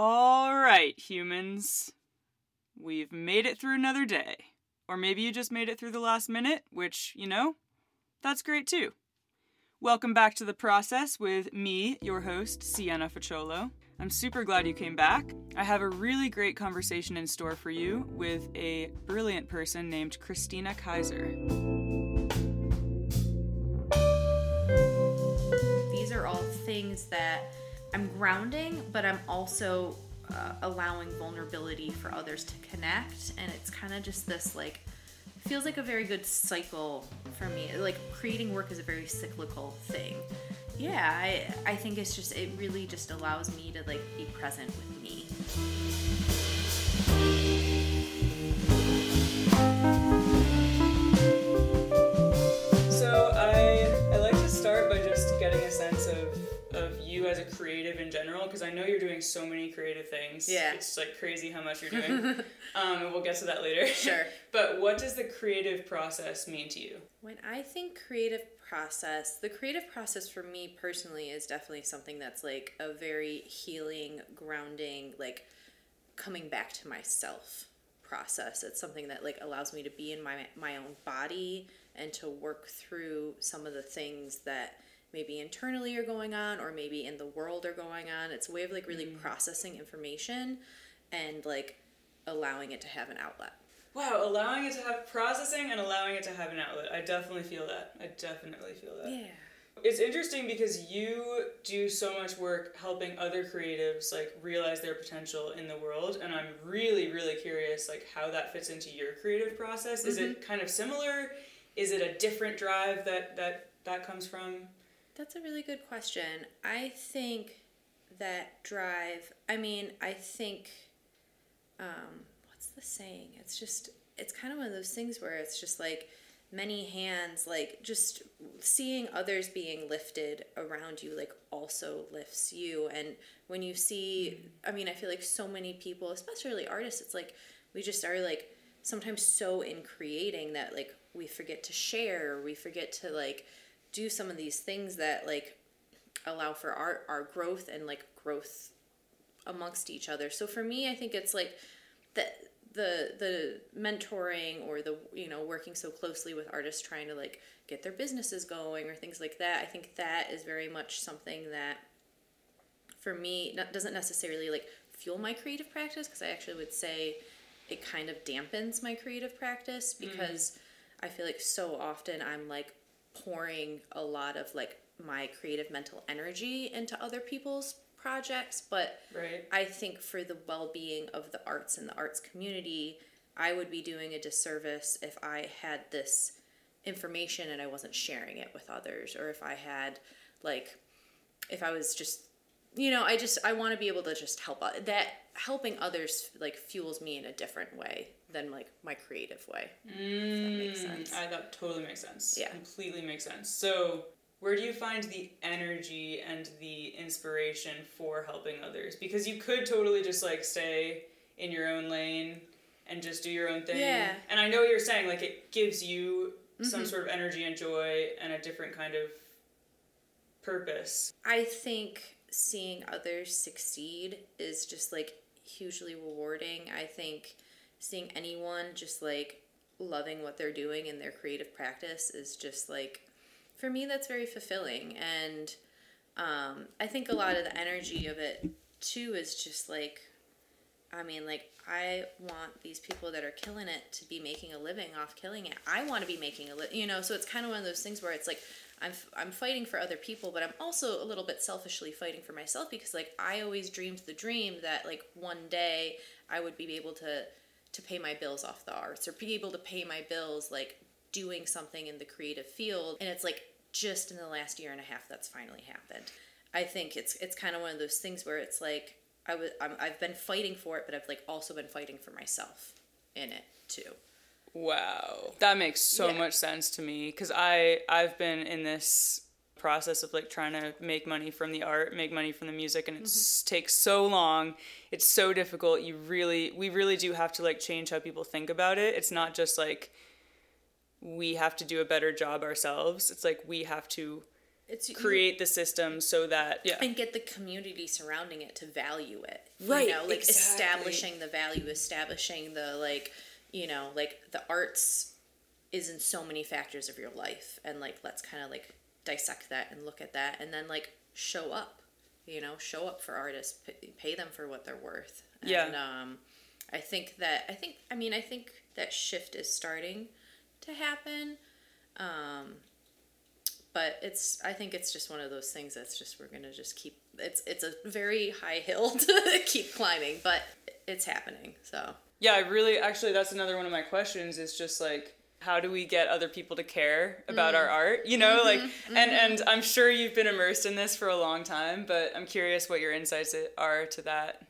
All right, humans. We've made it through another day. Or maybe you just made it through the last minute, which, you know, that's great too. Welcome back to the process with me, your host, Sienna Facciolo. I'm super glad you came back. I have a really great conversation in store for you with a brilliant person named Christina Kaiser. These are all things that I'm grounding, but I'm also uh, allowing vulnerability for others to connect. And it's kind of just this like, feels like a very good cycle for me. Like creating work is a very cyclical thing. Yeah, I, I think it's just, it really just allows me to like be present with me. As a creative in general, because I know you're doing so many creative things. Yeah. It's like crazy how much you're doing. um, and we'll get to that later. Sure. but what does the creative process mean to you? When I think creative process, the creative process for me personally is definitely something that's like a very healing, grounding, like coming back to myself process. It's something that like allows me to be in my my own body and to work through some of the things that maybe internally are going on or maybe in the world are going on. It's a way of like really mm-hmm. processing information and like allowing it to have an outlet. Wow, allowing it to have processing and allowing it to have an outlet. I definitely feel that. I definitely feel that. Yeah. It's interesting because you do so much work helping other creatives like realize their potential in the world and I'm really really curious like how that fits into your creative process. Is it mm-hmm. kind of similar? Is it a different drive that that that comes from? That's a really good question. I think that drive, I mean, I think, um, what's the saying? It's just, it's kind of one of those things where it's just like many hands, like just seeing others being lifted around you, like also lifts you. And when you see, I mean, I feel like so many people, especially artists, it's like we just are like sometimes so in creating that like we forget to share, we forget to like, do some of these things that like allow for our our growth and like growth amongst each other. So for me, I think it's like the the the mentoring or the you know working so closely with artists trying to like get their businesses going or things like that. I think that is very much something that for me not, doesn't necessarily like fuel my creative practice because I actually would say it kind of dampens my creative practice mm. because I feel like so often I'm like pouring a lot of like my creative mental energy into other people's projects but Right. i think for the well-being of the arts and the arts community i would be doing a disservice if i had this information and i wasn't sharing it with others or if i had like if i was just you know i just i want to be able to just help that helping others like fuels me in a different way than like my creative way if that mm, makes sense I that totally makes sense. Yeah. Completely makes sense. So, where do you find the energy and the inspiration for helping others? Because you could totally just like stay in your own lane and just do your own thing. Yeah. And I know what you're saying like it gives you some mm-hmm. sort of energy and joy and a different kind of purpose. I think seeing others succeed is just like hugely rewarding. I think seeing anyone just like loving what they're doing in their creative practice is just like for me that's very fulfilling and um, I think a lot of the energy of it too is just like I mean, like, I want these people that are killing it to be making a living off killing it. I want to be making a living, you know. So it's kind of one of those things where it's like I'm I'm fighting for other people, but I'm also a little bit selfishly fighting for myself because like I always dreamed the dream that like one day I would be able to to pay my bills off the arts or be able to pay my bills like doing something in the creative field, and it's like just in the last year and a half that's finally happened. I think it's it's kind of one of those things where it's like I was I'm, I've been fighting for it, but I've like also been fighting for myself in it too. Wow. That makes so Yeah. much sense to me cuz I I've been in this process of like trying to make money from the art, make money from the music and it Mm-hmm. takes so long. It's so difficult. You really we really do have to like change how people think about it. It's not just like we have to do a better job ourselves. It's like we have to it's create the system so that yeah and get the community surrounding it to value it. Right, You know, like exactly. establishing the value, establishing the like, you know, like the arts is in so many factors of your life, and like let's kind of like dissect that and look at that, and then like show up. You know, show up for artists, pay, them for what they're worth. Yeah. And um, I think that I think I mean I think that shift is starting to happen. Um, but it's I think it's just one of those things that's just we're gonna just keep it's it's a very high hill to keep climbing, but it's happening. So yeah i really actually that's another one of my questions is just like how do we get other people to care about Mm. our art you know like Mm-hmm. and and i'm sure you've been immersed in this for a long time but i'm curious what your insights are to that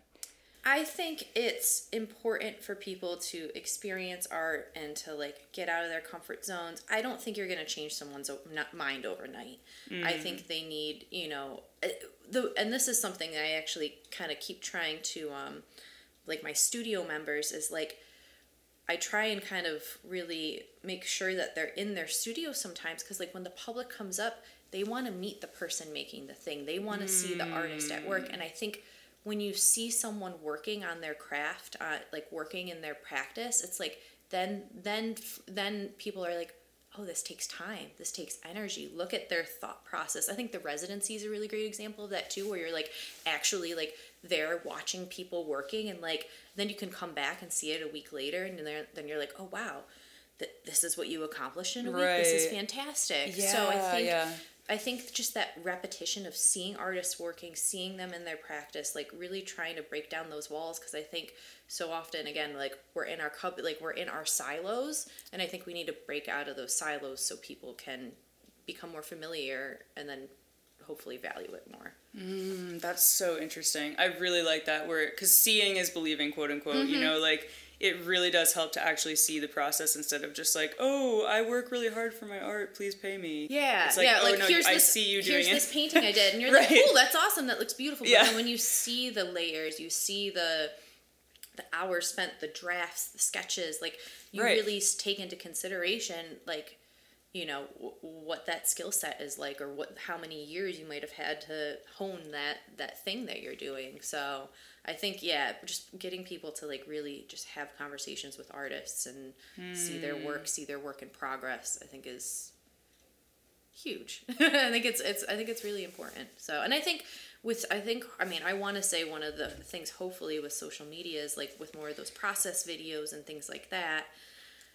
I think it's important for people to experience art and to like get out of their comfort zones. I don't think you're going to change someone's mind overnight. I think they need, you know, uh, the and this is something I actually kind of keep trying to um like my studio members is like I try and kind of really make sure that they're in their studio sometimes because like when the public comes up, they want to meet the person making the thing. They want to see the artist at work, and I think when you see someone working on their craft, uh, like working in their practice, it's like then then then people are like, oh, this takes time. This takes energy. Look at their thought process. I think the residency is a really great example of that too, where you're like actually like there watching people working, and like then you can come back and see it a week later, and then then you're like, oh wow. th- This is what you accomplished in a week. This is Right. fantastic. so I think yeah. I think just that repetition of seeing artists working, seeing them in their practice, like really trying to break down those walls. Because I think so often, again, like we're in our cub, like we're in our silos, and I think we need to break out of those silos so people can become more familiar and then hopefully value it more. Mm, That's so interesting. I really like that word because seeing is believing, quote unquote. Mm-hmm. You know, like it really does help to actually see the process instead of just like, oh, I work really hard for my art. Please pay me. Yeah, It's like, yeah. oh Like no, here's I this, see you doing here's it. this painting I did, and you're Right. like, oh, that's awesome. That looks beautiful." But Yeah. then when you see the layers, you see the the hours spent, the drafts, the sketches, like you Right. really take into consideration, like you know w- what that skill set is like, or what how many years you might have had to hone that that thing that you're doing. So I think yeah, just getting people to like really just have conversations with artists and see their Hmm. work, see their work in progress. I think is huge. I think it's it's I think it's really important. So and I think with I think I mean I want to say one of the things hopefully with social media is like with more of those process videos and things like that.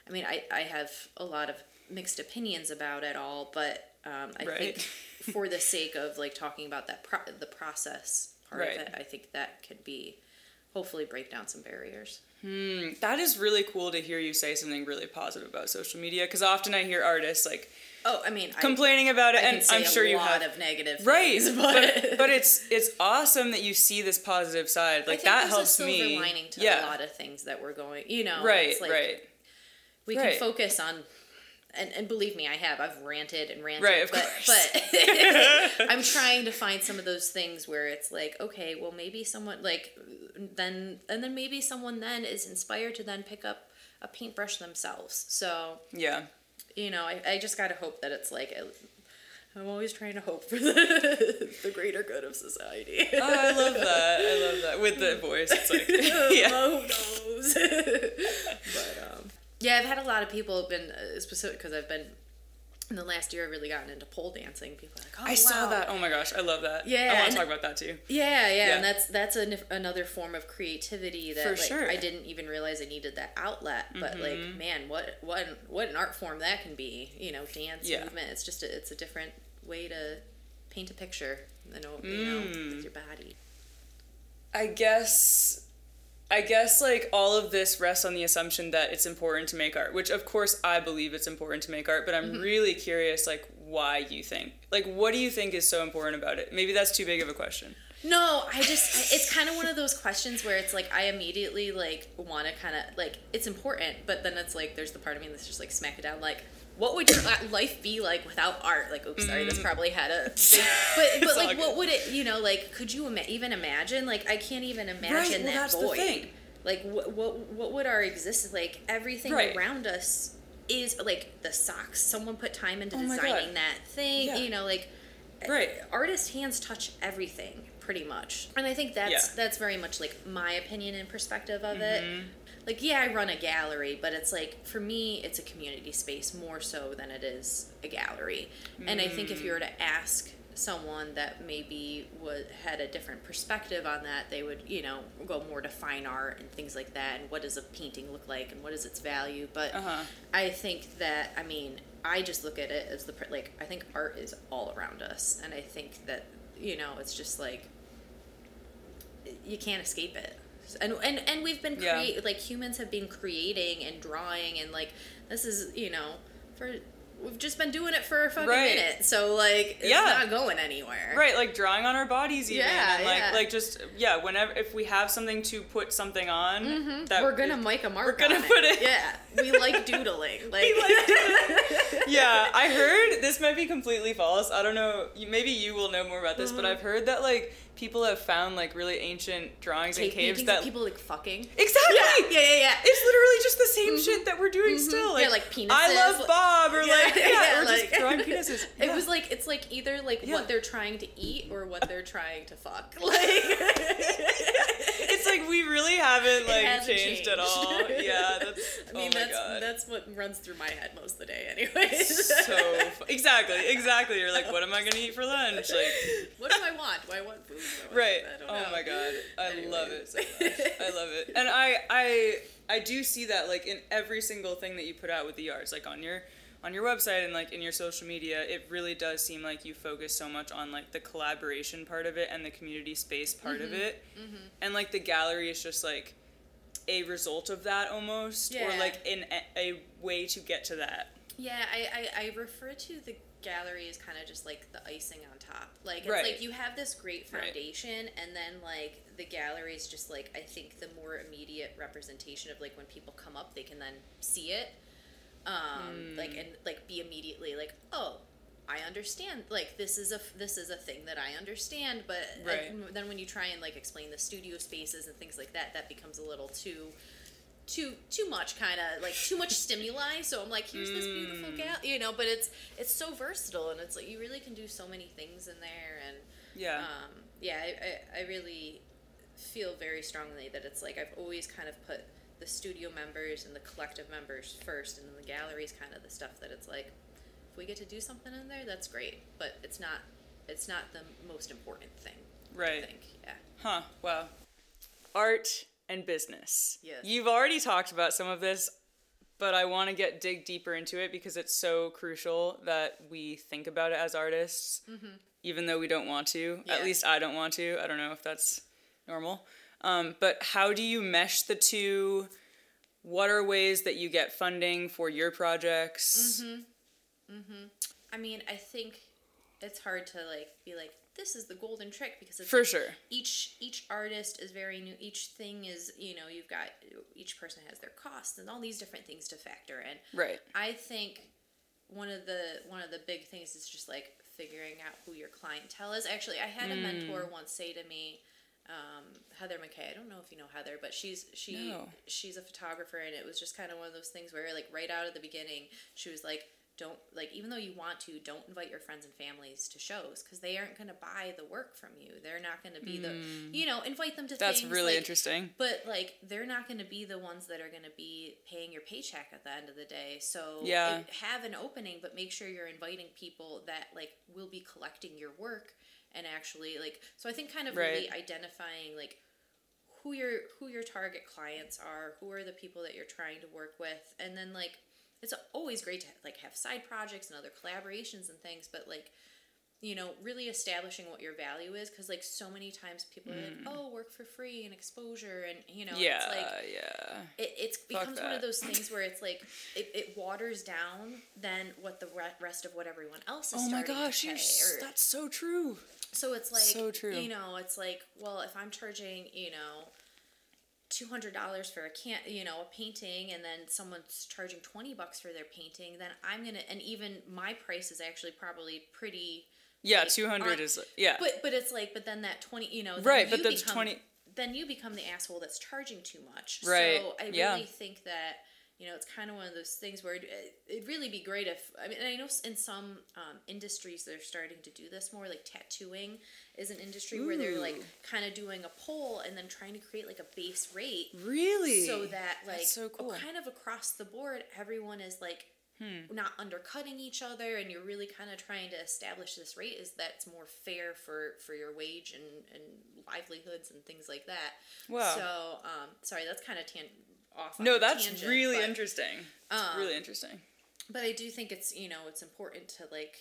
I mean I I have a lot of mixed opinions about it all, but um, I Right. think for the sake of like talking about that pro- the process part Right. of it, I think that could be hopefully break down some barriers. Hmm. That is really cool to hear you say something really positive about social media because often I hear artists like Oh, I mean, complaining about it, I and I'm sure you have a you lot have. of negative Right, things, but but it's it's awesome that you see this positive side. I Like that helps me. lining to yeah, a lot of things that we're going. You know, right, like right, We right. can focus on, and, and believe me, I have. I've ranted and ranted. Right, of but, course. But I'm trying to find some of those things where it's like, okay, well, maybe someone like then, and then maybe someone then is inspired to then pick up a paintbrush themselves. So yeah. you know, I, I just gotta hope that it's like. I'm always trying to hope for the, the greater good of society. Oh, I love that. I love that with the voice. It's like yeah. Who knows? but um, yeah, I've had a lot of people have been uh, specific because I've been in the last year. I've really gotten into pole dancing. People are like, oh, I saw that. Oh my gosh, I love that. Yeah, I want to talk about that too. Yeah, yeah, Yeah. and that's that's an, another form of creativity that For like sure. I didn't even realize I needed that outlet. But Mm-hmm. like, man, what what an- what an art form that can be. You know, dance Yeah. movement. It's just a, it's a different way to paint a picture. You know, you know Mm. with your body. I guess I guess like all of this rests on the assumption that it's important to make art, which of course I believe it's important to make art, but I'm Mm-hmm. really curious like why you think. Like what do you think is so important about it? Maybe that's too big of a question. No, I just it's kind of one of those questions where it's like I immediately like want to kind of like it's important, but then it's like there's the part of me that's just like smack it down like what would your life be like without art? Like, oops, sorry, this probably had a big, but Mm. But like what would it you know like could you ima- even imagine like I can't even imagine well, that that's the void. thing. Like what what what would our existence like everything Right. around us is like the socks someone put time into Oh designing that thing Yeah. you know like Right. artist hands touch everything pretty much and i think that's Yeah. Mm-hmm. that's very much like my opinion and perspective of it like yeah i run a gallery but it's like for me it's a community space more so than it is a gallery. And i think if you were to ask someone that maybe would had a different perspective on that they would you know go more to fine art and things like that and what does a painting look like and what is its value. But Uh-huh. i think that i mean i just look at it as the like i think art is all around us. And i think that you know it's just like you can't escape it and and and we've been Yeah. like humans have been creating and drawing and like this is you know for we've just been doing it for a fucking Right. minute so like it's Yeah. not going anywhere Right, like drawing on our bodies even. Yeah, and like yeah. like just yeah, whenever if we have something to put something on Mm-hmm. we're gonna make a mark We're gonna on put it- yeah we like doodling like, yeah, I heard this might be completely false. I don't know. Maybe you will know more about this, Mm-hmm. but I've heard that like people have found like really ancient drawings in Cave caves that people like fucking exactly. yeah yeah yeah, yeah. It's literally just the same shit that we're doing still. Mm-hmm. Yeah, like penises, I love Bob, or Yeah, like yeah, yeah, or like- just drawing penises. It was like it's like either like Yeah. what they're trying to eat or what they're trying to fuck. Like it's like we really haven't like hasn't changed, at all. Yeah, that's I oh mean oh that's god. that's what runs through my head most of the day anyways. so fu- exactly, exactly. You're like, what am I gonna eat for lunch? Like, what do I want? Do I want food? I want- right? Oh my god, I love it so much. I love it, and I, I, I do see that like in every single thing that you put out with the arts, like on your, on your website and like in your social media. It really does seem like you focus so much on like the collaboration part of it and the community space part of mm-hmm. it, mm-hmm. and like the gallery is just like a result of that almost, or like in a, a way to get to that. Yeah, I, I, I refer to the gallery as kind of just like the icing on top. Like it's Right. like you have this great Right. foundation, and then like the gallery is just like I think the more immediate representation of like when people come up, they can then see it, um, like and like be immediately like oh. I understand. Like this is a this is a thing that I understand, but uh, Right. then when you try and like explain the studio spaces and things like that, that becomes a little too too too much kind of like too much stimuli so i'm like here's this beautiful Mm. gal you know but it's it's so versatile and it's like you really can do so many things in there and Yeah. um yeah I, I, I really feel very strongly that it's like i've always kind of put the studio members and the collective members first and then the gallery is kind of the stuff that it's like if we get to do something in there that's great but it's not it's not the most important thing Right. i think yeah Huh, wow. Art and business. Yes. You've already talked about some of this, but I want to get dig deeper into it because it's so crucial that we think about it as artists, mm-hmm. even though we don't want to. Yeah. At least I don't want to. I don't know if that's normal. Um, but how do you mesh the two? What are ways that you get funding for your projects? Mhm. Mhm. I mean, I think it's hard to like be like this is the golden trick because it's For like, sure. each each artist is very new. Each thing is you know you've got each person has their costs and all these different things to factor in. Right. I think one of the one of the big things is just like figuring out who your clientele is. Actually, I had a mentor once say to me, um, Heather McKay. I don't know if you know Heather, but she's she No. she's a photographer, and it was just kind of one of those things where like right out of the beginning, she was like. Don't like even though you want to, don't invite your friends and families to shows because they aren't going to buy the work from you. They're not going to be the, you know, invite them to That's things really like, interesting. but like they're not going to be the ones that are going to be paying your paycheck at the end of the day. So Yeah. have an opening, but make sure you're inviting people that like will be collecting your work and actually like. So I think kind of really identifying like who your who your target clients are, who are the people that you're trying to work with, and then like it's always great to like have side projects and other collaborations and things, but like you know, really establishing what your value is because, like, so many times people are like, oh, work for free and exposure, and you know, Mm. yeah, it's like yeah. it it's becomes one of those things where it's like it, it waters down then what the re- rest of what everyone else is. Oh my gosh, or- that's so true. So it's like So true. You know, it's like well, if I'm charging, you know, two hundred dollars for a can, you know, a painting, and then someone's charging twenty bucks for their painting, then I'm gonna, and even my price is actually probably pretty. Yeah, like, two hundred is yeah. But but it's like, but then that twenty, you know, then Right, but you that's become- 20 Then you become the asshole that's charging too much. Right, So I really yeah. think that you know, it's kind of one of those things where it, it'd really be great if, I mean, I know in some um, industries they're starting to do this more, like tattooing is an industry where they're like kind of doing a poll and then trying to create like a base rate Really? so that like That's so cool. kind of across the board everyone is like Hmm. not undercutting each other and you're really kind of trying to establish this rate is that's more fair for for your wage and and livelihoods and things like that Wow. so um sorry that's kind of tan- off on no, that's tangent, really but, interesting. um, really interesting. but i do think it's you know it's important to like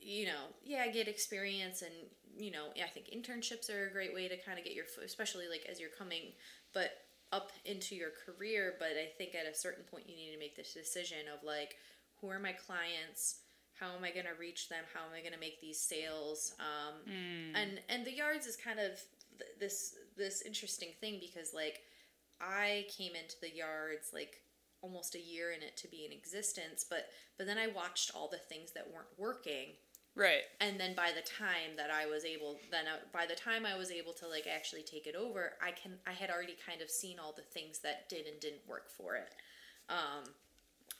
you know yeah get experience and you know i think internships are a great way to kind of get your especially like as you're coming but up into your career but i think at a certain point you need to make this decision of like who are my clients how am i going to reach them how am i going to make these sales um, Hmm. and and the yards is kind of th- this this interesting thing because like i came into the yards like almost a year in it to be in existence but but then i watched all the things that weren't working Right. and then by the time that i was able then I, by the time i was able to like actually take it over i can i had already kind of seen all the things that did and didn't work for it um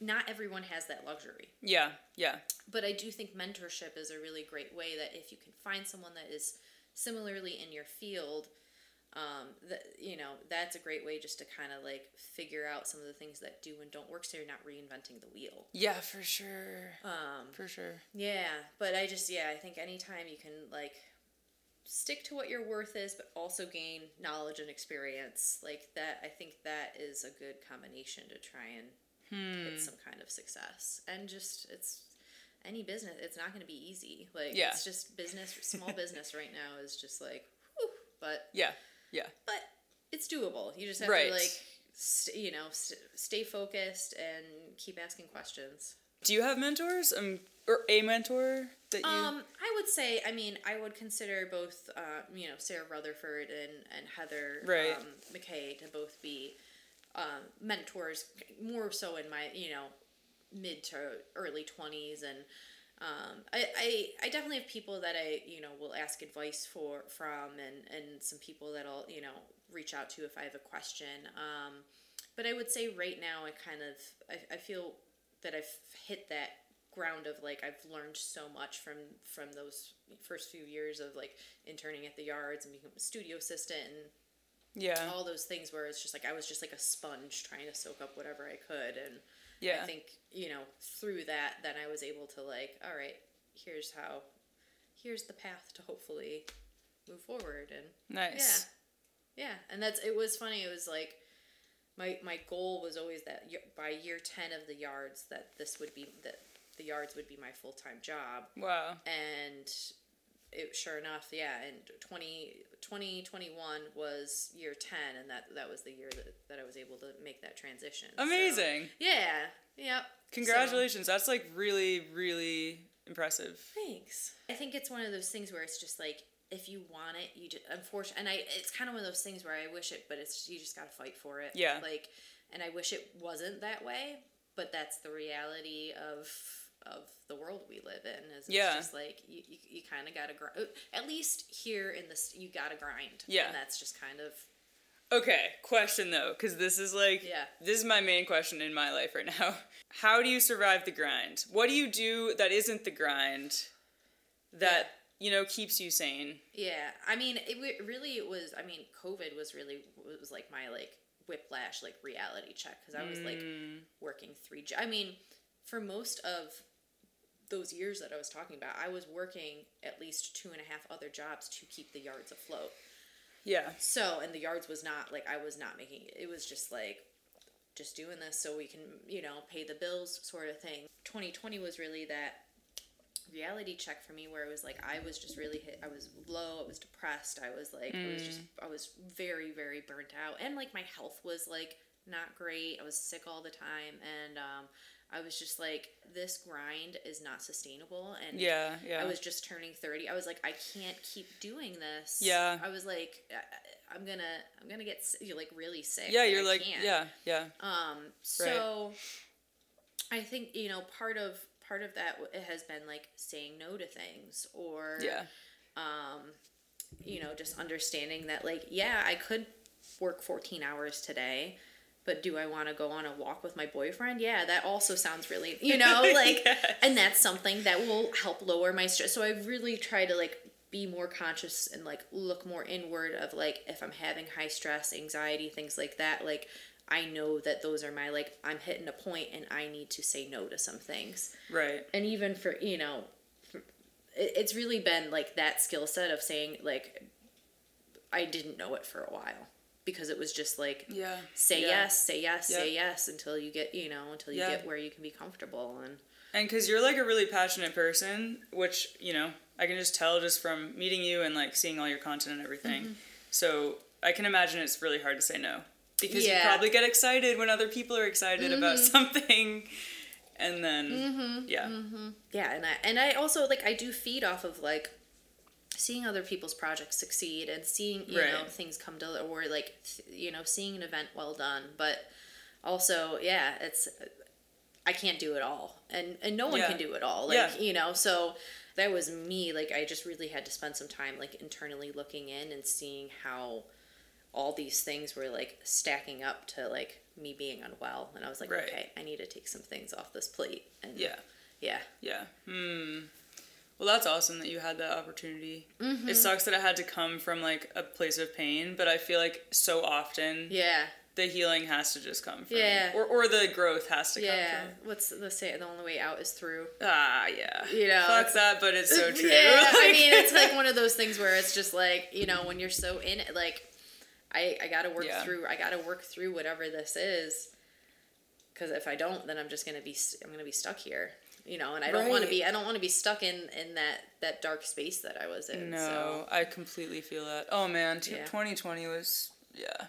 not everyone has that luxury Yeah. Yeah. but I do think mentorship is a really great way that if you can find someone that is similarly in your field, um, that you know that's a great way just to kind of like figure out some of the things that do and don't work, so you're not reinventing the wheel. Yeah, for sure. Um, For sure. yeah, but I just yeah, I think anytime you can like stick to what your worth is, but also gain knowledge and experience like that, I think that is a good combination to try and Hmm. hit some kind of success and just it's any business it's not going to be easy like Yeah. it's just business small business right now is just like whew, but Yeah. Yeah. but it's doable you just have Right. to like st- you know st- stay focused and keep asking questions Do you have mentors? Um, or a mentor that you? um i would say i mean i would consider both uh, you know sarah rutherford and and heather Right. um, mckay to both be um, mentors more so in my you know mid to early 20s and um, I, I, I definitely have people that I you know will ask advice for from and, and some people that I'll you know reach out to if I have a question um, but I would say right now I kind of I, I feel that I've hit that ground of like I've learned so much from from those first few years of like interning at the yards and becoming a studio assistant and yeah. all those things where it's just like I was just like a sponge trying to soak up whatever I could and Yeah. I think you know through that then I was able to like all right here's how here's the path to hopefully move forward and Nice. yeah yeah and that's it was funny it was like my my goal was always that by year 10 of the yards that this would be that the yards would be my full-time job Wow. and it sure enough yeah and 20, 2021 was year 10 and that that was the year that, that i was able to make that transition So, Amazing. yeah yep Congratulations. That's like really, really impressive. Thanks i think it's one of those things where it's just like if you want it you just unfortunately and i it's kind of one of those things where i wish it but it's you just gotta fight for it Yeah. like and i wish it wasn't that way but that's the reality of of the world we live in is it's Yeah. just like you, you, you kind of gotta grind at least here in this you gotta grind Yeah. and that's just kind of Okay, question though, because this is like, Yeah. this is my main question in my life right now. How do you survive the grind? What do you do that isn't the grind that, you know, keeps you sane? Yeah, I mean, it really it was. I mean, COVID was really it was like my like whiplash, like reality check because I was like Mm. working three. jo- I mean, for most of those years that I was talking about, I was working at least two and a half other jobs to keep the yards afloat. Yeah. So, and the yards was not like I was not making it. It was just like just doing this so we can, you know, pay the bills sort of thing. 2020 was really that reality check for me where it was like I was just really hit I was low, I was depressed, I was like I was just I was very very burnt out and like my health was like not great. I was sick all the time and um I was just like this grind is not sustainable and Yeah, yeah. I was just turning 30. I was like, I can't keep doing this. Yeah. I was like, I- I'm gonna, I'm gonna get you're like really sick. yeah, you're I like, can't. yeah, yeah. Um. So, I think you know part of part of that has been like saying no to things or Yeah. um, you know, just understanding that like, yeah, I could work 14 hours today, but do I want to go on a walk with my boyfriend? Yeah, that also sounds really, you know, like, Yes. and that's something that will help lower my stress. So I really try to like be more conscious and like look more inward of like if I'm having high stress, anxiety, things like that, like I know that those are my like I'm hitting a point and I need to say no to some things. Right. And even for, you know, it's really been like that skill set of saying like I didn't know it for a while because it was just like Yeah. say Yeah. yes, say yes, say yes until you get, you know, until you Yeah. get where you can be comfortable and And because you're like a really passionate person, which, you know, I can just tell just from meeting you and like seeing all your content and everything. Mm-hmm. So I can imagine it's really hard to say no. Because you Yeah. Mm-hmm. probably get excited when other people are excited about something. And then, yeah. yeah, and I and I also like I do feed off of like seeing other people's projects succeed and seeing you know things come to or like th- you know seeing an event well done, but also yeah, it's I can't do it all, and and no one Yeah. can do it all. Like Yeah. you know, so that was me. Like I just really had to spend some time like internally looking in and seeing how all these things were like stacking up to like me being unwell, and I was like, Right. okay, I need to take some things off this plate. And Yeah. yeah, Yeah. Hmm. Well, that's awesome that you had that opportunity. Mm-hmm. It sucks that it had to come from like a place of pain, but I feel like so often yeah, the healing has to just come from, Yeah. or or the growth has to yeah. come from. What's the say? The only way out is through. Ah, yeah. You know, fuck that, but it's so true. Yeah, I mean, it's like one of those things where it's just like you know when you're so in it, like I I got to work Yeah. through. I got to work through whatever this is, because if I don't, then I'm just gonna be I'm gonna be stuck here. You know, and I don't want to be. I don't want to be stuck in in that that dark space that I was in. No, So I completely feel that. Oh man, t- Yeah. 2020 was yeah.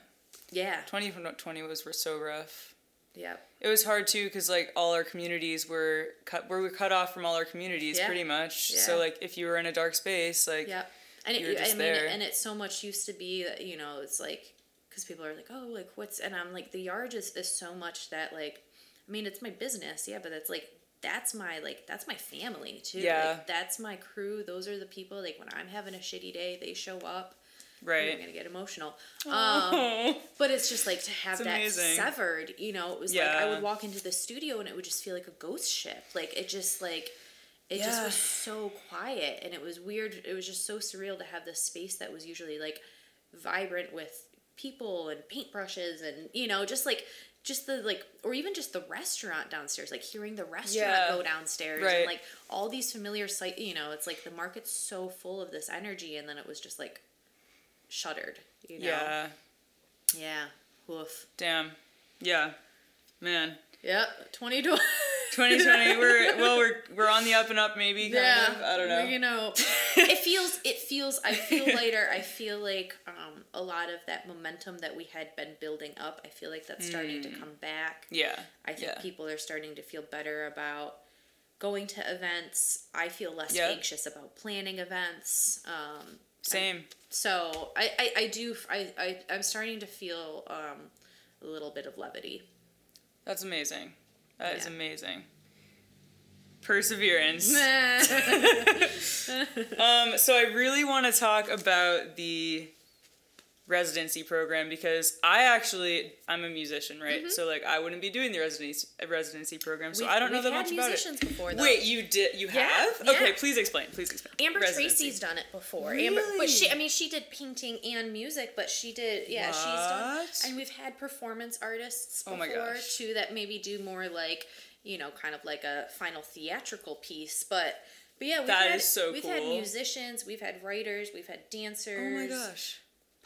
yeah, 2020 was were so rough. yeah, It was hard too because like all our communities were cut. We were cut off from all our communities Yeah. pretty much. Yeah. So like if you were in a dark space, like yeah. And it, I mean, there. and it so much used to be that you know it's like because people are like, oh, like what's and I'm like the yard is is so much that like, I mean, it's my business, yeah, but it's like that's my like that's my family too. Yeah. Like, that's my crew. Those are the people. Like when I'm having a shitty day, they show up. Right. I'm gonna get emotional. Um, Oh. but it's just like to have It's that amazing. severed. You know, it was like I would walk into the studio and it would just feel like a ghost ship. Like it just like it just was so quiet and it was weird. It was just so surreal to have this space that was usually like vibrant with people and paintbrushes and you know just like just the like or even just the restaurant downstairs like hearing the restaurant Yeah. go downstairs Right. and like all these familiar sight you know it's like the market's so full of this energy and then it was just like shuttered you know Yeah. yeah. Woof. Damn. Yeah. Man. Yep. 2020. 2020. we're well. We're we're on the up and up. Maybe. Kind yeah. Of. I don't know. You know, it feels. It feels. I feel lighter. I feel like um, a lot of that momentum that we had been building up. I feel like that's starting to come back. yeah. I think yeah. people are starting to feel better about going to events. I feel less Yeah. anxious about planning events. Um, Same. so I, I, I do. I, I, I'm starting to feel um, a little bit of levity. That's amazing. That is Yeah. amazing. Perseverance. Um, so I really want to talk about the residency program because I actually I'm a musician, right? Mm-hmm. So like I wouldn't be doing the residency residency program, so I don't know that much about musicians it. before, though. Wait, you did? You Yeah, have? yeah. Okay, please explain. Please explain. Amber Residency. Tracy's done it before. Amber, Really? but she, I mean, she did painting and music, but she did, yeah, she's done. What? And we've had performance artists Oh before gosh. too that maybe do more like, you know, kind of like a final theatrical piece. But, but yeah, we've That had, is so We've had musicians, we've had writers, we've had dancers. Oh my gosh.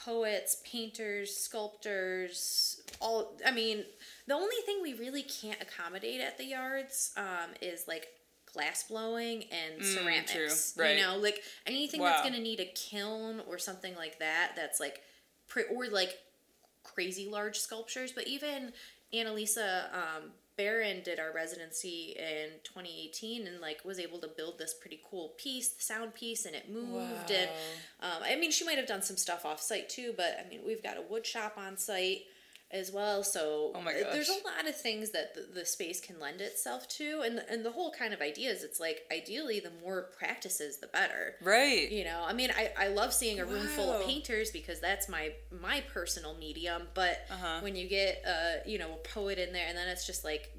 Poets, painters, sculptors. All, I mean, the only thing we really can't accommodate at the yards um, is like glass blowing and ceramics. Mm, true. Right. You know, like anything Wow. that's gonna need a kiln or something like that. That's like, pre- or like crazy large sculptures. But even Annalisa um, Barron did our residency in 2018 and like was able to build this pretty cool piece, the sound piece, and it moved. And um, I mean, she might have done some stuff off site too, but I mean, we've got a wood shop on site. As well. So Oh my uh, there's a lot of things that the, the space can lend itself to, and and the whole kind of idea is it's like ideally the more practices the better. Right. You know, I mean, I, I love seeing a room full of painters because that's my my personal medium. But Uh-huh. when you get uh you know a poet in there, and then it's just like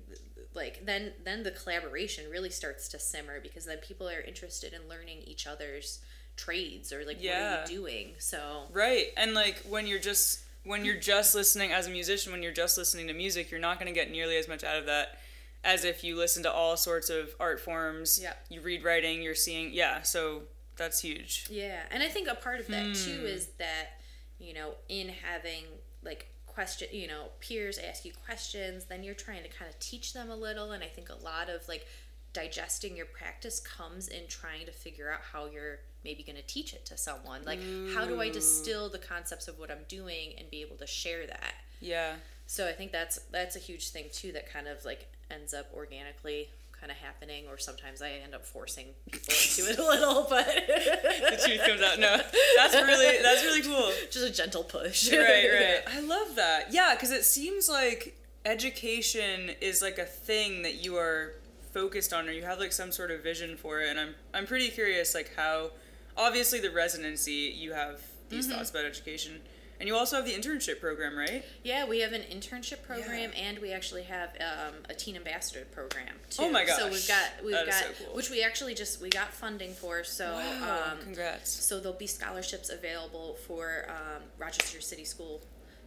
like then then the collaboration really starts to simmer because then people are interested in learning each other's trades or like what are you doing. So Right. And like when you're just when you're just listening as a musician, when you're just listening to music, you're not going to get nearly as much out of that as if you listen to all sorts of art forms. Yeah. You read writing, you're seeing yeah, so that's huge. Yeah, and I think a part of that too Hmm. is that you know in having like question, you know, peers ask you questions, then you're trying to kind of teach them a little, and I think a lot of like digesting your practice comes in trying to figure out how you're maybe going to teach it to someone. Like, how do I distill the concepts of what I'm doing and be able to share that? Yeah. So I think that's that's a huge thing too that kind of like ends up organically kind of happening or sometimes I end up forcing people into it a little but The truth comes out. No. That's really that's really cool. just a gentle push. right, right. I love that. Yeah, because it seems like education is like a thing that you are focused on, or you have like some sort of vision for it. And I'm I'm pretty curious, like how obviously the residency you have these thoughts about education, and you also have the internship program, right? Yeah, we have an internship program Yeah. and we actually have um, a teen ambassador program too. Oh my gosh! So we've got we've That got so cool. which we actually just we got funding for. So Wow, um, congrats. so there'll be scholarships available for um, Rochester City School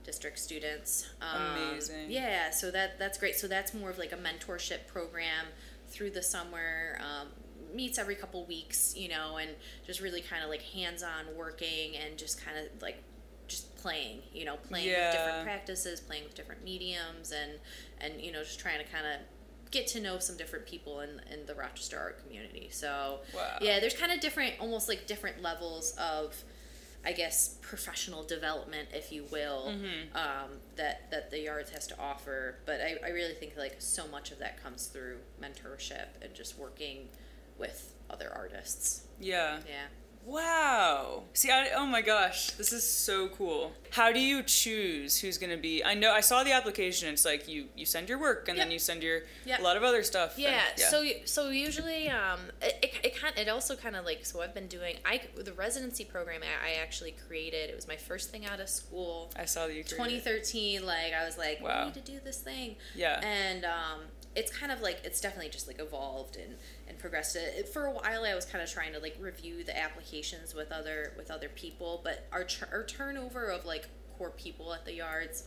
District students. Um, Amazing. Yeah, so that that's great. So that's more of like a mentorship program through the summer. Meets every couple weeks, you know, and just really kind of like hands-on working and just kind of like just playing, you know, playing with different practices, playing with different mediums, and and you know, just trying to kind of get to know some different people in in the Rochester art community. So Wow. yeah, there's kind of different, almost like different levels of, I guess, professional development, if you will, Mm-hmm. um, that that the yards has to offer. But I, I really think like so much of that comes through mentorship and just working with other artists. Yeah. Yeah. Wow. See, I, oh my gosh, this is so cool. How do you choose who's gonna be? I know I saw the application. It's like you you send your work and then you send your Yep. a lot of other stuff. and- Yeah, so so usually um it, it, kind it also kind of like so I've been doing I the residency program I, I actually created it was my first thing out of school I saw that you created it. 2013 like I was like Wow. we need to do this thing Yeah. and um it's kind of like it's definitely just like evolved and and progressed for a while I was kind of trying to like review the applications with other with other people but our our turnover of like core people at the yards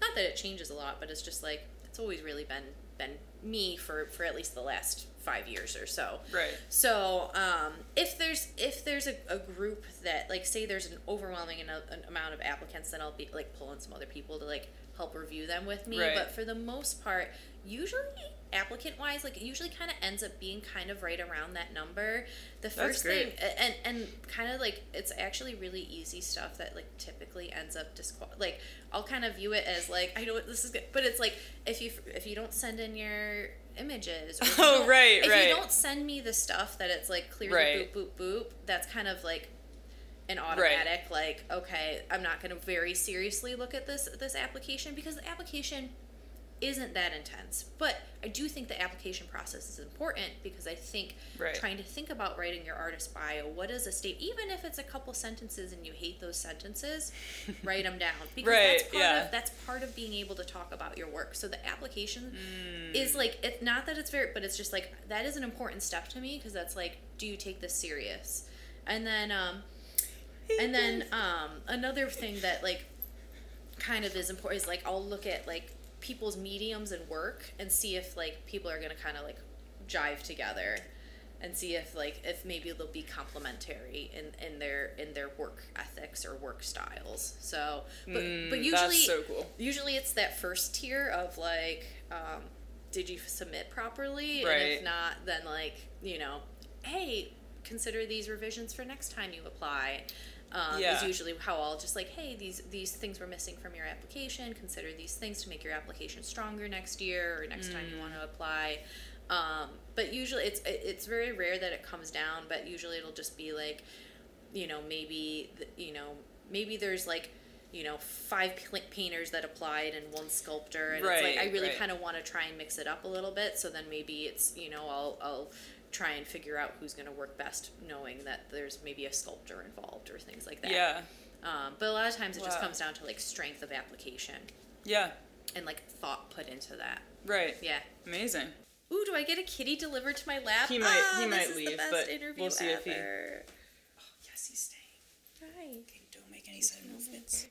not that it changes a lot but it's just like it's always really been been me for for at least the last five years or so Right. so um, if there's if there's a, a group that like say there's an overwhelming an amount of applicants, then I'll be like pulling some other people to like help review them with me. Right. But for the most part, usually applicant wise, like it usually kind of ends up being kind of right around that number. The first thing and and kind of like it's actually really easy stuff that like typically ends up disqual like I'll kind of view it as like I know what this is good, but it's like if you if you don't send in your images or Oh, right, if right. you don't send me the stuff that it's like clearly Right. boop boop boop that's kind of like an automatic like okay i'm not going to very seriously look at this this application because the application isn't that intense but i do think the application process is important because i think Right. trying to think about writing your artist bio what is a state even if it's a couple sentences and you hate those sentences write them down because that's part yeah. of that's part of being able to talk about your work so the application Mm. is like it's not that it's very but it's just like that is an important step to me because that's like do you take this serious and then um and then um another thing that like kind of is important is like i'll look at like people's mediums and work and see if like people are gonna kind of like jive together and see if like if maybe they'll be complementary in in their in their work ethics or work styles so but but Mm, usually that's so cool. usually it's that first tier of like um, did you submit properly Right. and if not then like you know hey consider these revisions for next time you apply um, is usually how I'll just like hey these these things were missing from your application consider these things to make your application stronger next year or next time you want Mm. to apply um, but usually it's it's very rare that it comes down but usually it'll just be like you know maybe you know maybe there's like you know five painters that applied and one sculptor and it's like i really right. kind of want to try and mix it up a little bit so then maybe it's you know i'll i'll try and figure out who's going to work best knowing that there's maybe a sculptor involved or things like that Yeah. um, but a lot of times it just comes down to like strength of application Yeah. and like thought put into that Right. yeah Amazing. Ooh, do I get a kitty delivered to my lap? He might- Ah, he might leave, but we'll see if he- ever. Yes, he's staying. Hi. Don't make any sudden movements.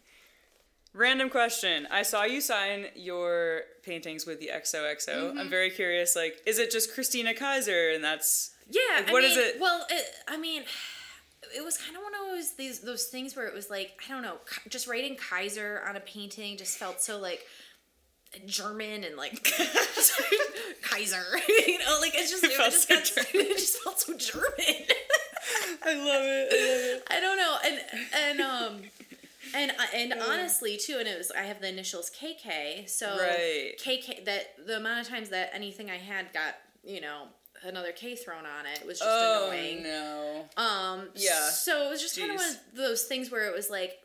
Random question. I saw you sign your paintings with the XOXO. Mm-hmm. I'm very curious. Like, is it just Christina Kaiser, and that's Yeah. Like, I mean, is it- Well, it, I mean, it was kind of one of those these those things where it was like I don't know, just writing Kaiser on a painting just felt so like German and like Kaiser, you know, like it's just It it, just so got, it just felt so German. I love it. I love it. I don't know, and and um. And uh, and honestly too, and it was I have the initials KK, so Right. KK that the amount of times that anything I had got you know another K thrown on it was just Oh annoying. no. Um, Yeah. So it was just kind of one of those things where it was like,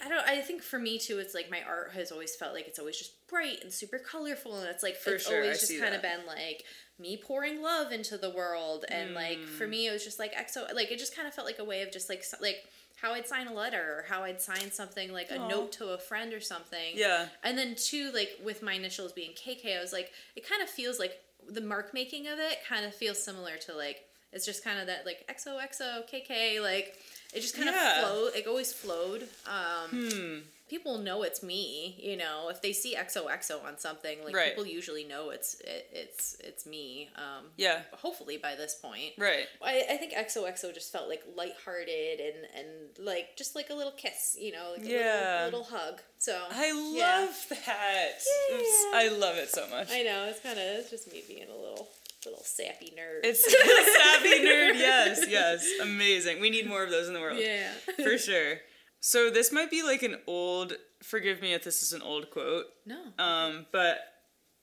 I- I don't. I think for me too, it's like my art has always felt like it's always just bright and super colorful, and it's like For it's sure, always see just kind of been like me pouring love into the world, and like Mm. for me, it was just like exo. Like it just kind of felt like a way of just like like how I'd sign a letter or how I'd sign something like a note to a friend or something. Yeah. And then two, like with my initials being KK, I was like, it kind of feels like the mark making of it kind of feels similar to like it's just kind of that like XOXO KK like it just kind Yeah. of flowed. It always flowed. Um, Hmm. People know it's me, you know. If they see XOXO on something, like Right. people usually know it's it, it's it's me. Um, Yeah. hopefully by this point. Right. I, I think XOXO just felt like lighthearted and and like just like a little kiss, you know, like a Yeah. little, little hug. So I yeah. love that. Yeah. I love it so much. I know it's kind of it's just me being a little little sappy nerd. It's a sappy nerd. Yes, yes, amazing. We need more of those in the world. yeah, for sure. So this might be like an old. Forgive me if this is an old quote. no, Um, but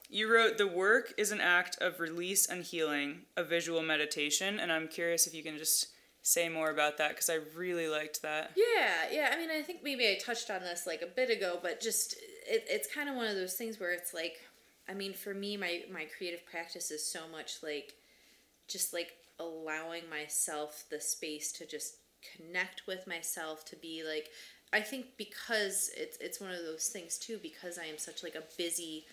you wrote the work is an act of release and healing, a visual meditation, and I'm curious if you can just say more about that because I really liked that. yeah, yeah. I mean, I think maybe I touched on this like a bit ago, but just it, it's kind of one of those things where it's like, I mean, for me, my my creative practice is so much like, just like allowing myself the space to just connect with myself to be like I think because it's it's one of those things too because I am such like a busy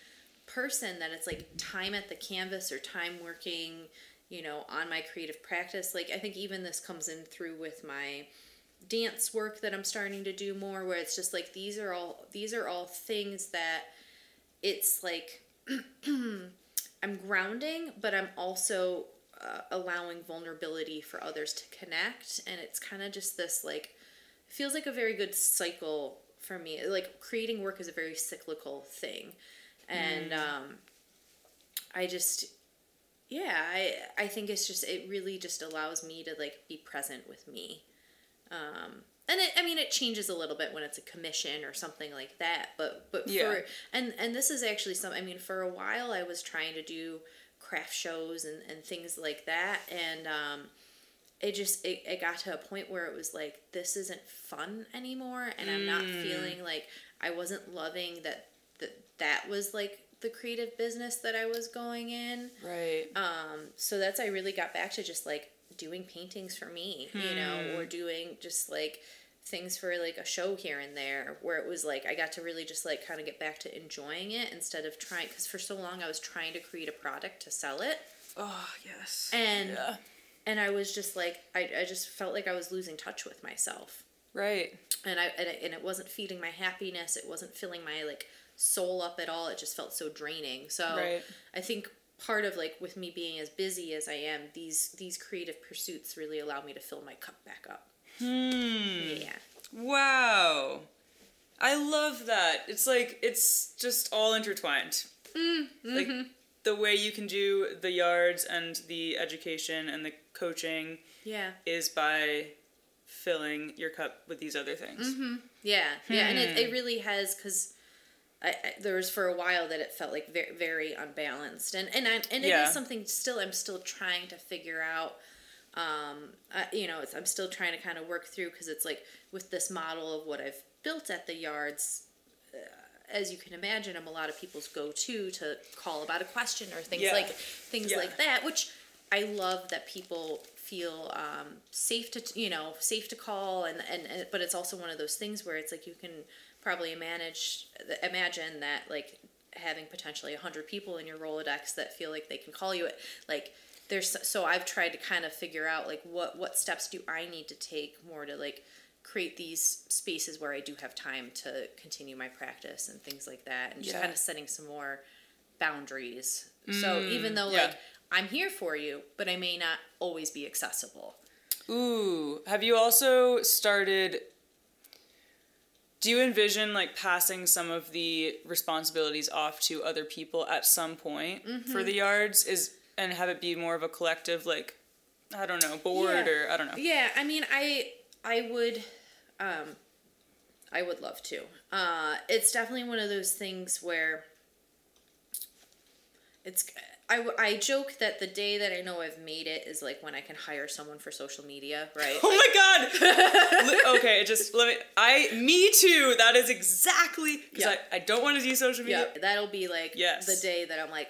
person that it's like time at the canvas or time working you know on my creative practice like I think even this comes in through with my dance work that I'm starting to do more where it's just like these are all these are all things that it's like I'm grounding but I'm also uh, allowing vulnerability for others to connect and it's kind of just this like feels like a very good cycle for me like creating work is a very cyclical thing and um i just yeah i i think it's just it really just allows me to like be present with me um and it, I mean, it changes a little bit when it's a commission or something like that. But but Yeah. for and and this is actually some. I mean, for a while I was trying to do craft shows and, and things like that, and um, it just it, it got to a point where it was like this isn't fun anymore, and I'm not feeling like I wasn't loving that that that was like the creative business that I was going in. Right. Um, so that's I really got back to just like doing paintings for me, you know, or doing just like things for like a show here and there where it was like I got to really just like kind of get back to enjoying it instead of trying because for so long I was trying to create a product to sell it Oh yes. and yeah. and I was just like I, I just felt like I was losing touch with myself Right. and I and it, and it wasn't feeding my happiness. It wasn't filling my like soul up at all. It just felt so draining. So Right. I think part of like with me being as busy as I am, these these creative pursuits really allow me to fill my cup back up. Hmm. Yeah. Wow. I love that. It's like it's just all intertwined. Mm-hmm. Like the way you can do the yards and the education and the coaching Yeah. is by filling your cup with these other things. Mm-hmm. Yeah. Yeah. And it, it hmm. really has because. I, I, there was for a while that it felt like very, very unbalanced, and and I, and it is Yeah. something still I'm still trying to figure out. Um, uh, you know, it's, I'm still trying to kind of work through because it's like with this model of what I've built at the yards uh, as you can imagine i'm a lot of people's go-to to call about a question or things Yeah. like things Yeah. like that which i love that people feel um, safe to you know safe to call and, and and but it's also one of those things where it's like you can probably manage imagine that like having potentially 100 people in your rolodex that feel like they can call you at like there's so i've tried to kind of figure out like what what steps do i need to take more to like create these spaces where i do have time to continue my practice and things like that and just Yeah. kind of setting some more boundaries so even though yeah. like i'm here for you but i may not always be accessible Ooh, have you also started? Do you envision like passing some of the responsibilities off to other people at some point Mm-hmm. for the yards? Is and have it be more of a collective, like I don't know, board Yeah. or I don't know. Yeah, I mean, I I would, um, I would love to. Uh, it's definitely one of those things where it's. I, I joke that the day that I know I've made it is like when I can hire someone for social media, right? Oh my god! Okay, just let me. I me too. That is exactly because Yeah. I, I don't want to do social media. Yeah, that'll be like Yes. the day that I'm like,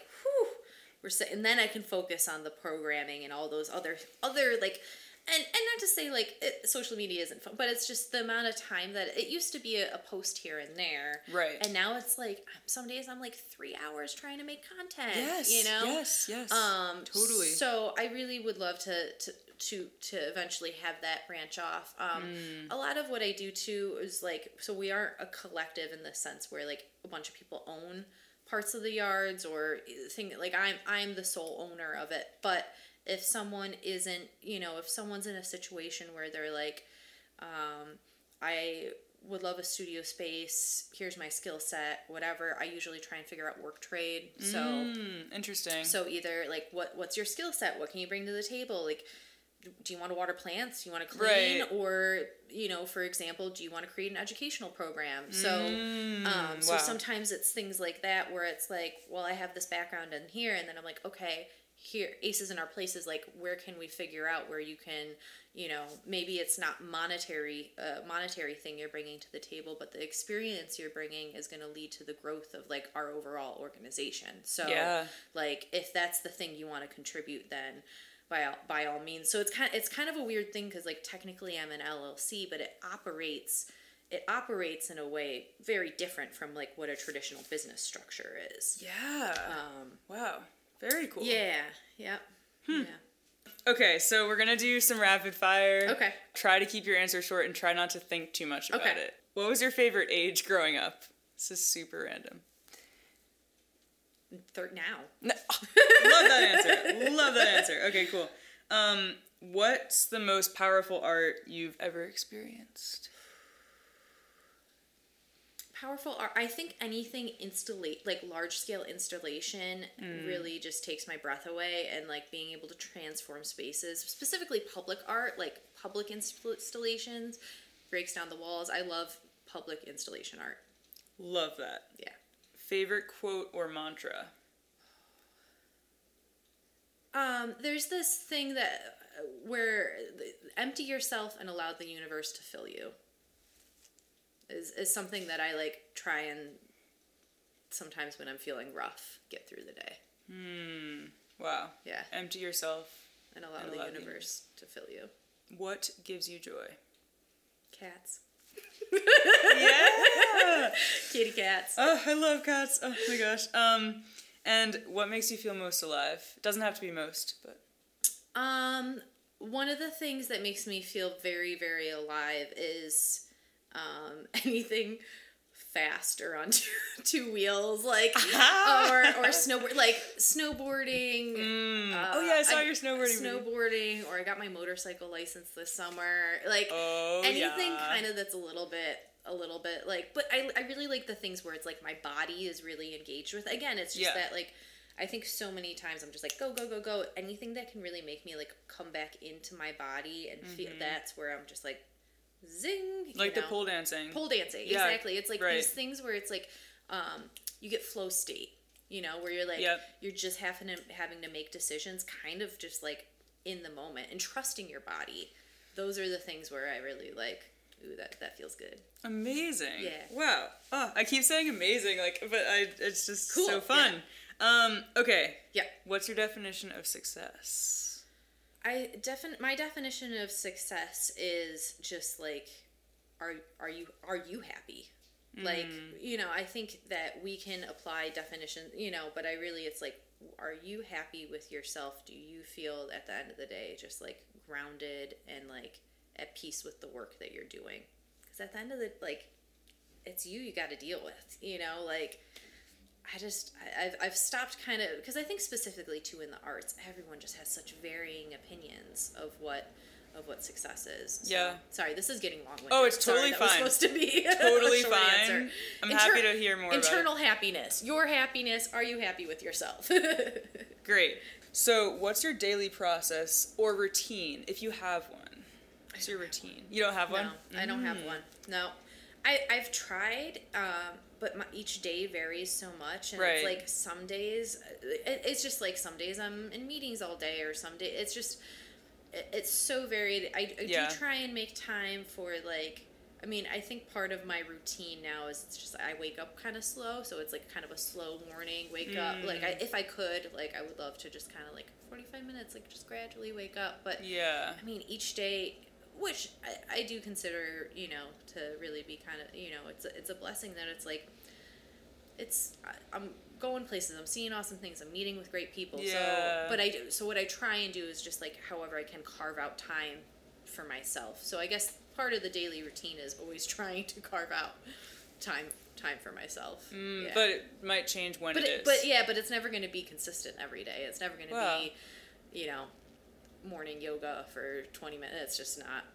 we're and then I can focus on the programming and all those other other like, and and not to say like it, social media isn't fun, but it's just the amount of time that it used to be a, a post here and there, Right. And now it's like some days I'm like three hours trying to make content, Yes. you know, Yes. Yes. um, Totally. So I really would love to to to to eventually have that branch off. Um, Mm. A lot of what I do too is like so we aren't a collective in the sense where like a bunch of people own parts of the yards or thing like I'm I'm the sole owner of it. But if someone isn't, you know, if someone's in a situation where they're like, um, I would love a studio space. Here's my skill set, whatever. I usually try and figure out work trade. So Mm, interesting. so either like what what's your skill set? What can you bring to the table? Like do you want to water plants? Do you want to clean? Right. Or, you know, for example, do you want to create an educational program? So Mm, um, so wow. sometimes it's things like that where it's like, well, I have this background in here, and then I'm like, okay, here, aces in our places. Like, where can we figure out where you can, you know, maybe it's not monetary, uh, monetary thing you're bringing to the table, but the experience you're bringing is going to lead to the growth of like our overall organization. So, Yeah. like, if that's the thing you want to contribute, then by all, by all means. So it's kind it's kind of a weird thing because like technically I'm an LLC, but it operates it operates in a way very different from like what a traditional business structure is. Yeah. Um, wow. Very cool. yeah. Yep. Hmm. Yeah. Okay, so we're gonna do some rapid fire. Okay. Try to keep your answer short and try not to think too much about Okay. it. What was your favorite age growing up? This is super random. Third now. No. Love that answer. Love that answer. Okay, cool. Um, what's the most powerful art you've ever experienced? Powerful art. I think anything installate like large scale installation Mm. really just takes my breath away, and like being able to transform spaces, specifically public art, like public install- installations, breaks down the walls. I love public installation art. Love that. Yeah. Favorite quote or mantra? Um, there's this thing that where empty yourself and allow the universe to fill you. Is is something that I like try and sometimes when I'm feeling rough get through the day. Hmm. Wow. Yeah, Empty yourself. and allow And the allow the universe to fill you. What gives you joy? Cats, Yeah. kitty cats. oh, I love cats. Oh my gosh. Um, and what makes you feel most alive? Doesn't have to be most, but Um, one of the things that makes me feel very, very alive is um, anything fast or on two, two wheels, like or or snowboard, like snowboarding. Mm. uh, oh yeah, I saw your snowboarding. Snowboarding, or I got my motorcycle license this summer. Like Oh anything yeah. kind of that's a little bit a little bit like but I, I really like the things where it's like my body is really engaged with again it's just Yeah. that like i think so many times i'm just like go go go go anything that can really make me like come back into my body and feel that's where i'm just like zing like the pole dancing. pole dancing Yeah, exactly it's like right. these things where it's like um you get flow state you know where you're like Yep. you're just having to having to make decisions kind of just like in the moment and trusting your body those are the things where i really like ooh, that that feels good. Amazing. Yeah. Wow. Oh, I keep saying amazing, like, but I, it's just Cool, so fun. Um, okay. Yeah. What's your definition of success? I defin my definition of success is just like are are you are you happy? Like, mm. you know, I think that we can apply definition, you know, but I really it's like are you happy with yourself? Do you feel at the end of the day just like grounded and like at peace with the work that you're doing? Cuz at the end of the like it's you you got to deal with, you know, like I just I've I've stopped kind of because I think specifically too in the arts, everyone just has such varying opinions of what of what success is. So, Yeah. Sorry, this is getting long. Oh, it's totally that fine. Was supposed to be Totally fine. answer. I'm happy to hear more about it. Internal happiness, your happiness. Are you happy with yourself? Great. So, what's your daily process or routine if you have one? What's your routine? You don't have one? No, I don't have Mm. one. No, I I've tried, um, but my, each day varies so much, and Right. it's like some days it, it's just like some days I'm in meetings all day, or some day it's just it, it's so varied. I, I Yeah. do try and make time for like. I mean, I think part of my routine now is it's just I wake up kind of slow, so it's like kind of a slow morning wake up. Like I, Mm. if I could, like I would love to just kind of like forty five minutes, like just gradually wake up. But Yeah. I mean, each day, which I, I do consider, you know, to really be kind of, you know, it's a, it's a blessing that it's like, it's I'm going places, I'm seeing awesome things, I'm meeting with great people. Yeah. So, but I do. So what I try and do is just like, however I can carve out time for myself. So I guess part of the daily routine is always trying to carve out time time for myself. Mm, Yeah. But it might change when But it it, is. but yeah, but it's never going to be consistent every day. It's never going to Wow. be, you know, morning yoga for 20 minutes. It's just not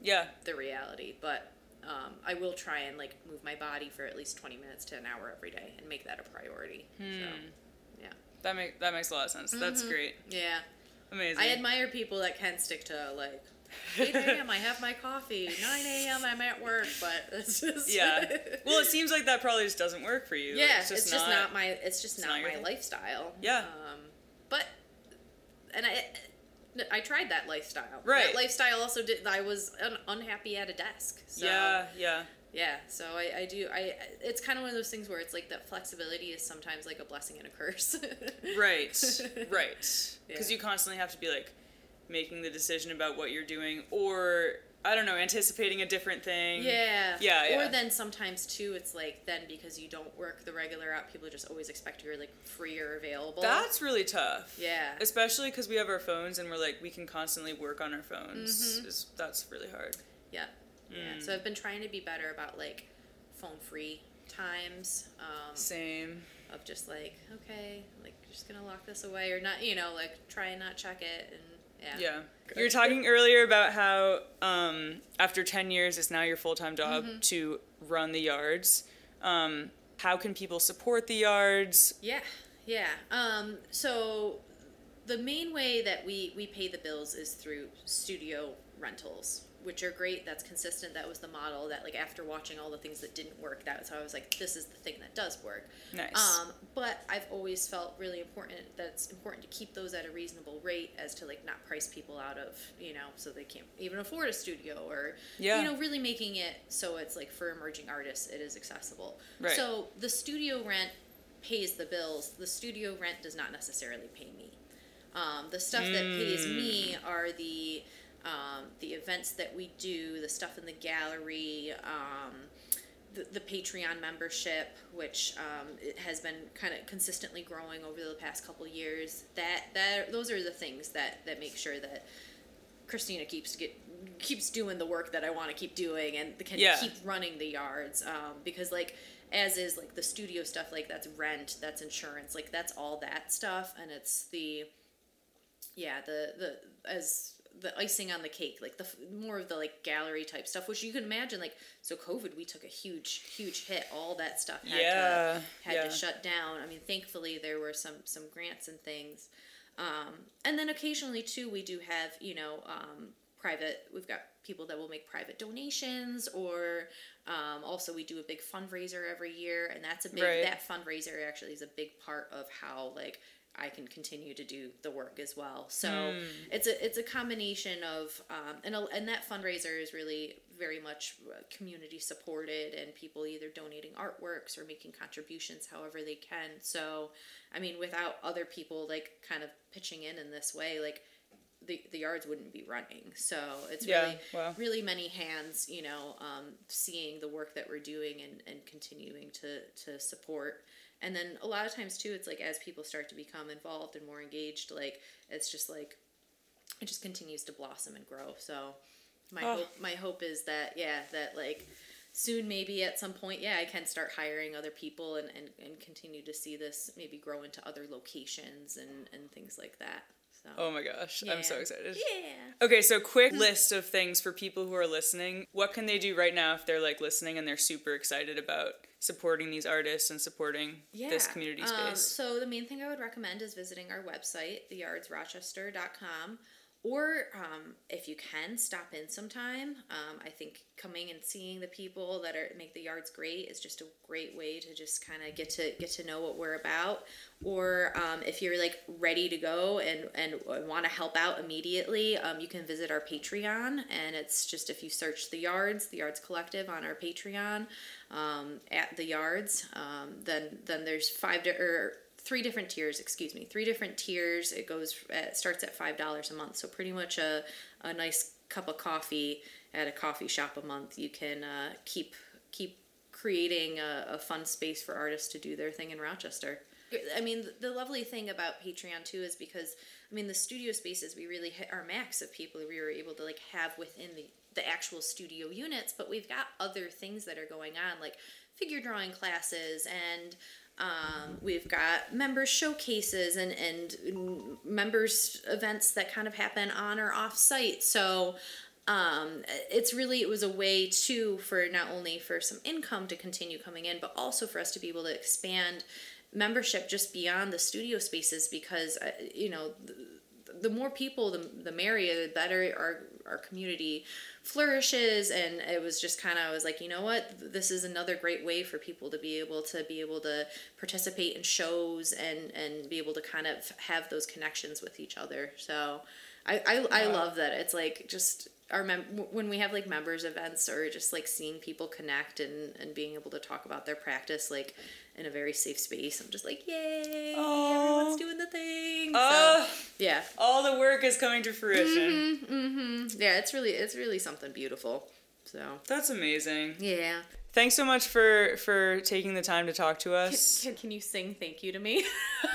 Yeah. the reality. But um, I will try and like move my body for at least 20 minutes to an hour every day and make that a priority. So, Hmm. yeah. That make that makes a lot of sense. That's Mhm. great. Yeah. Amazing. I admire people that can stick to like 8 a.m. I have my coffee. 9 a.m. I'm at work, but it's just yeah. Well, it seems like that probably just doesn't work for you. yeah, It's just, not, not, my it's just it's not, not my thing. lifestyle. Yeah. Um, but and I I tried that lifestyle. Right. That lifestyle also did. I was un, unhappy at a desk. So, Yeah, yeah. Yeah. So I, I do. I it's kind of one of those things where it's like that flexibility is sometimes like a blessing and a curse. Right. right. Because Yeah. you constantly have to be like making the decision about what you're doing or I don't know, anticipating a different thing. Yeah. Yeah, yeah. Or then sometimes too, it's like then because you don't work the regular out, people just always expect you're like free or available. That's really tough. yeah. Especially because we have our phones and we're like we can constantly work on our phones. Mhm. Is that's really hard. Yeah. Yeah. Mm. So I've been trying to be better about like phone free times. Um, Same. of just like okay, like just gonna lock this away or not, you know, like try and not check it and yeah. Yeah. You were talking earlier about how um, after 10 years, it's now your full time job Mm-hmm. to run the yards. Um, how can people support the yards? Yeah, yeah. Um, so the main way that we we pay the bills is through studio rentals, which are great. That's consistent. That was the model that like after watching all the things that didn't work, that was how I was like, this is the thing that does work. Nice. Um, but I've always felt really important that it's important to keep those at a reasonable rate as to like not price people out of, you know, so they can't even afford a studio or, Yeah. you know, really making it so it's like for emerging artists, it is accessible. Right. So the studio rent pays the bills. The studio rent does not necessarily pay me. Um, the stuff that pays me are the um, the events that we do, the stuff in the gallery, um, the, the Patreon membership, which um, it has been kind of consistently growing over the past couple years. That that those are the things that that make sure that Christina keeps get keeps doing the work that I want to keep doing and can Yeah. keep running the yards um, because like as is like the studio stuff like that's rent that's insurance like that's all that stuff and it's the yeah the the as the icing on the cake like the more of the like gallery type stuff which you can imagine like so covid we took a huge huge hit all that stuff had Yeah, to had yeah. to shut down i mean thankfully there were some some grants and things um, and then occasionally too we do have you know um, private we've got people that will make private donations or um, also we do a big fundraiser every year and that's a big Right. that fundraiser actually is a big part of how like I can continue to do the work as well. So Hmm. it's a it's a combination of um, and a, and that fundraiser is really very much uh, community supported and people either donating artworks or making contributions however they can. So, I mean, without other people like kind of pitching in in this way, like the, the yards wouldn't be running. So it's Yeah, really wow. really many hands, you know, um, seeing the work that we're doing and, and continuing to, to support. And then a lot of times too, it's like as people start to become involved and more engaged, like it's just like it just continues to blossom and grow. So my Oh. hope my hope is that yeah, that like soon maybe at some point, yeah, I can start hiring other people and, and, and continue to see this maybe grow into other locations and, and things like that. So Oh my gosh, I'm so excited. Yeah. Okay, so quick hmm. list of things for people who are listening. What can they do right now if they're like listening and they're super excited about supporting these artists and supporting this community Um, space? so the main thing I would recommend is visiting our website, theyardsrochester.com. Or um, if you can, stop in sometime. Um, I think coming and seeing the people that are make the yards great is just a great way to just kind of get to get to know what we're about. Or um, if you're like ready to go and and want to help out immediately, um, you can visit our Patreon, and it's just if you search the yards, the Yards Collective on our Patreon um, at the yards. Um, then then there's five to, or three different tiers. Excuse me, three different tiers. It goes it starts at five dollars a month. So pretty much a a nice cup of coffee at a coffee shop a month. You can uh, keep keep creating a, a fun space for artists to do their thing in Rochester. I mean, the lovely thing about Patreon too is because I mean the studio spaces we really hit our max of people we were able to like have within the the actual studio units, but we've got other things that are going on like figure drawing classes and um, we've got members showcases and and members events that kind of happen on or off site. So um, it's really it was a way too for not only for some income to continue coming in, but also for us to be able to expand membership just beyond the studio spaces because uh, you know the, the more people the, the merrier the better our our community flourishes. And it was just kind of I was like you know what? This is another great way for people to be able to be able to participate in shows and and be able to kind of have those connections with each other. So I I, I love that. It's like just our mem- when we have like members events or just like seeing people connect and and being able to talk about their practice like in a very safe space I'm just like yay Aw. everyone's doing the thing Oh, so, yeah all the work is coming to fruition. Mm-hmm. Yeah, it's really it's really something beautiful. So That's amazing. yeah. Thanks so much for for taking the time to talk to us. Can, can you sing thank you to me?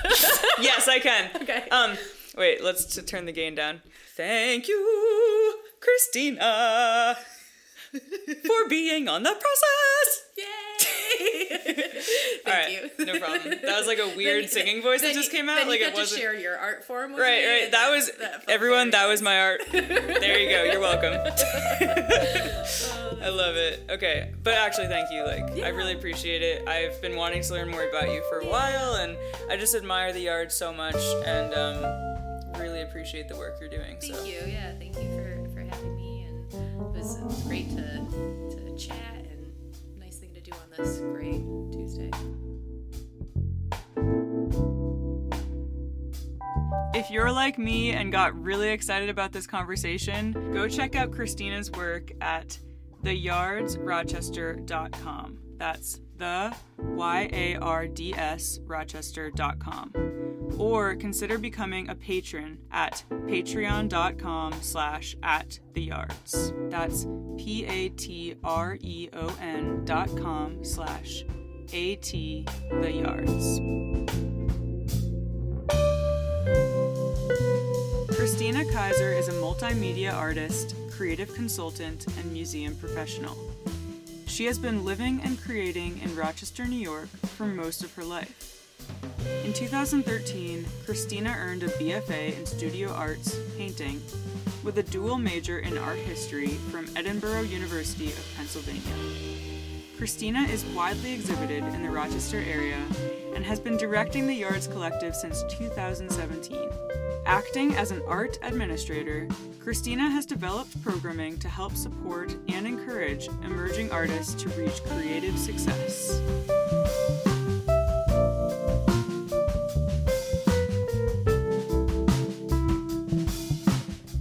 yes, I can. Okay. Um, wait, let's turn the gain down. Thank you, Christina, for being on the process. Yay! Thank All right, you. no problem. That was like a weird Then- singing voice that just came out. Like you it wasn't. share your art form with Right, me, right. and That was that everyone. very That was my art. there you go. You're welcome. I love it. Okay, but actually, thank you. Like, I really appreciate it. I've been wanting to learn more about you for a while, and I just admire the yard so much, and um, really appreciate the work you're doing. Thank so. you. Yeah, thank you for, was, it was great to to chat and nice thing to do on this great Tuesday. If you're like me and got really excited about this conversation, go check out Christina's work at theyardsrochester.com. That's the Y A R D S Rochester.com. Or consider becoming a patron at patreon.com slash at the yards. That's P A T R E O N dot com slash A T the yards. Christina Kaiser is a multimedia artist, creative consultant, and museum professional. She has been living and creating in Rochester, New York for most of her life. In 2013, Christina earned a BFA in Studio Arts, painting, with a dual major in art history from Edinboro University of Pennsylvania. Christina is widely exhibited in the Rochester area and has been directing the Yards Collective since 2017. Acting as an art administrator, Christina has developed programming to help support and encourage emerging artists to reach creative success.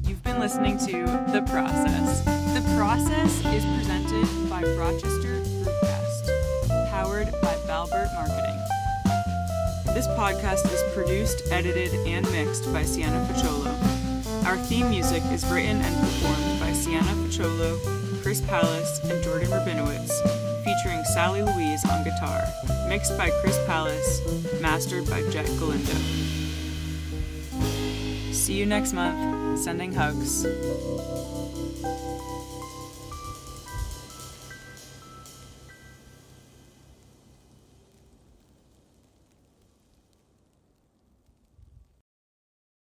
You've been listening to The Process, The process is presented by Rochester Brewcast, powered by Balbert Marketing. This podcast is produced, edited, and mixed by Sienna Pacholo. Our theme music is written and performed by Sienna Pacholo, Chris Palace, and Jordan Rabinowitz, featuring Sally Louise on guitar, mixed by Chris Palace, mastered by Jett Galindo. See you next month. Sending hugs.